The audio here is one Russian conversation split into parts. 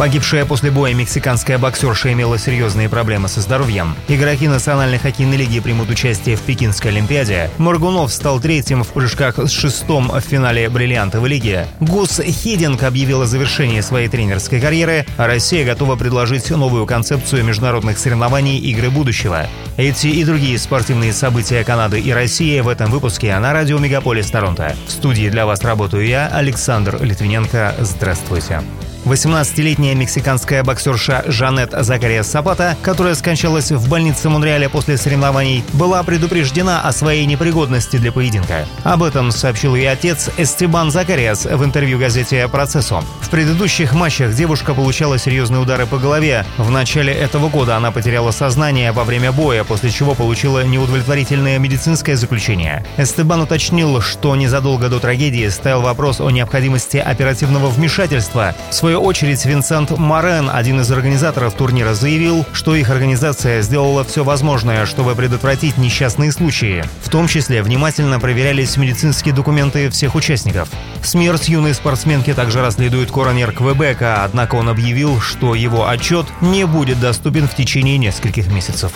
Погибшая после боя мексиканская боксерша имела серьезные проблемы со здоровьем. Игроки Национальной хоккейной лиги примут участие в Пекинской Олимпиаде. Моргунов стал третьим в прыжках с шестом в финале Бриллиантовой лиги. Гус Хидинг объявил о завершении своей тренерской карьеры, а Россия готова предложить новую концепцию международных соревнований «Игры будущего». Эти и другие спортивные события Канады и России в этом выпуске на радио Мегаполис Торонто. В студии для вас работаю я, Александр Литвиненко. Здравствуйте. 18-летняя мексиканская боксерша Жанет Закария Сапата, которая скончалась в больнице Монреаля после соревнований, была предупреждена о своей непригодности для поединка. Об этом сообщил ее отец Эстебан Закариас в интервью газете «Процессо». В предыдущих матчах девушка получала серьезные удары по голове. В начале этого года она потеряла сознание во время боя, после чего получила неудовлетворительное медицинское заключение. Эстебан уточнил, что незадолго до трагедии ставил вопрос о необходимости оперативного вмешательства. В свою очередь, Винсент Морен, один из организаторов турнира, заявил, что их организация сделала все возможное, чтобы предотвратить несчастные случаи. В том числе внимательно проверялись медицинские документы всех участников. Смерть юной спортсменки также расследует коронер Квебека, однако он объявил, что его отчет не будет доступен в течение нескольких месяцев.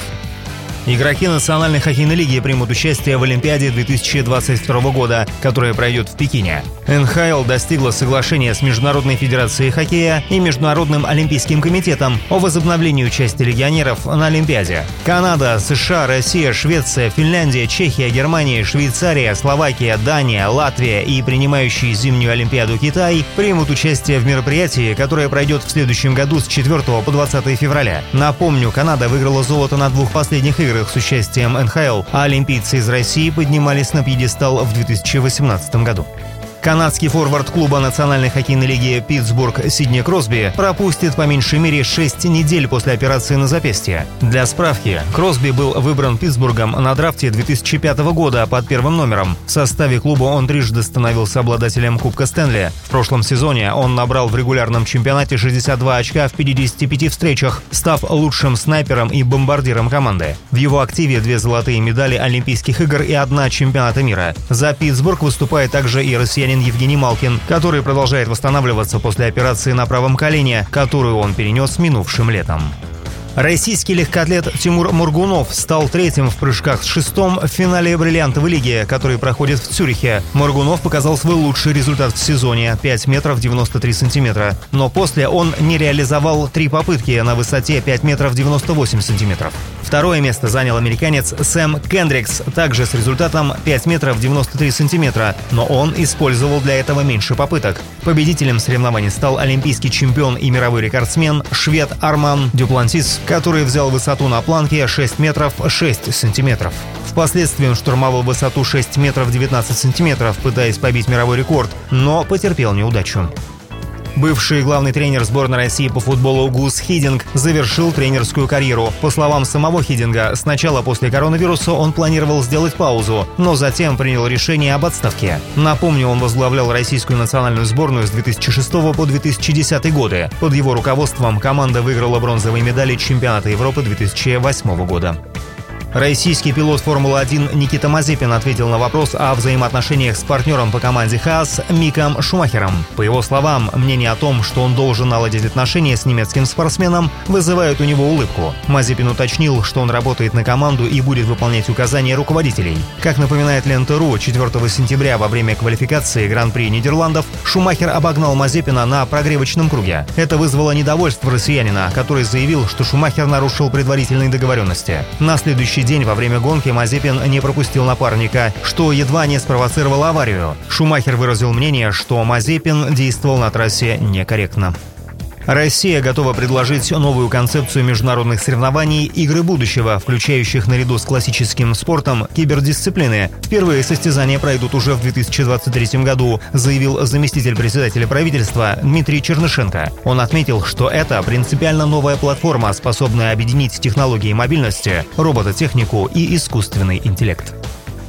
Игроки Национальной хоккейной лиги примут участие в Олимпиаде 2022 года, которая пройдет в Пекине. НХЛ достигла соглашения с Международной федерацией хоккея и Международным олимпийским комитетом о возобновлении участия легионеров на Олимпиаде. Канада, США, Россия, Швеция, Финляндия, Чехия, Германия, Швейцария, Словакия, Дания, Латвия и принимающие зимнюю Олимпиаду Китай примут участие в мероприятии, которое пройдет в следующем году с 4 по 20 февраля. Напомню, Канада выиграла золото на двух последних играх играх с участием НХЛ, а олимпийцы из России поднимались на пьедестал в 2018 году. Канадский форвард клуба Национальной хоккейной лиги Питтсбург Сидни Кросби пропустит по меньшей мере 6 недель после операции на запястье. Для справки, Кросби был выбран Питтсбургом на драфте 2005 года под первым номером. В составе клуба он трижды становился обладателем Кубка Стэнли. В прошлом сезоне он набрал в регулярном чемпионате 62 очка в 55 встречах, став лучшим снайпером и бомбардиром команды. В его активе две золотые медали Олимпийских игр и одна чемпионата мира. За Питтсбург выступает также и россиянин россиянин Евгений Малкин, который продолжает восстанавливаться после операции на правом колене, которую он перенес минувшим летом. Российский легкоатлет Тимур Мургунов стал третьим в прыжках с шестом в финале бриллиантовой лиги, который проходит в Цюрихе. Мургунов показал свой лучший результат в сезоне – 5 метров 93 сантиметра. Но после он не реализовал три попытки на высоте 5 метров 98 сантиметров. Второе место занял американец Сэм Кендрикс, также с результатом 5 метров 93 сантиметра, но он использовал для этого меньше попыток. Победителем соревнований стал олимпийский чемпион и мировой рекордсмен швед Арман Дюплантис, который взял высоту на планке 6 метров 6 сантиметров. Впоследствии он штурмовал высоту 6 метров 19 сантиметров, пытаясь побить мировой рекорд, но потерпел неудачу. Бывший главный тренер сборной России по футболу Гус Хидинг завершил тренерскую карьеру. По словам самого Хидинга, сначала после коронавируса он планировал сделать паузу, но затем принял решение об отставке. Напомню, он возглавлял российскую национальную сборную с 2006 по 2010 годы. Под его руководством команда выиграла бронзовые медали чемпионата Европы 2008 года. Российский пилот Формулы-1 Никита Мазепин ответил на вопрос о взаимоотношениях с партнером по команде ХААС Миком Шумахером. По его словам, мнение о том, что он должен наладить отношения с немецким спортсменом, вызывает у него улыбку. Мазепин уточнил, что он работает на команду и будет выполнять указания руководителей. Как напоминает Лента.ру, 4 сентября во время квалификации Гран-при Нидерландов Шумахер обогнал Мазепина на прогревочном круге. Это вызвало недовольство россиянина, который заявил, что Шумахер нарушил предварительные договоренности. На следующий день во время гонки Мазепин не пропустил напарника, что едва не спровоцировало аварию. Шумахер выразил мнение, что Мазепин действовал на трассе некорректно. Россия готова предложить новую концепцию международных соревнований «Игры будущего», включающих наряду с классическим спортом кибердисциплины. Впервые состязания пройдут уже в 2023 году, заявил заместитель председателя правительства Дмитрий Чернышенко. Он отметил, что это принципиально новая платформа, способная объединить технологии мобильности, робототехнику и искусственный интеллект.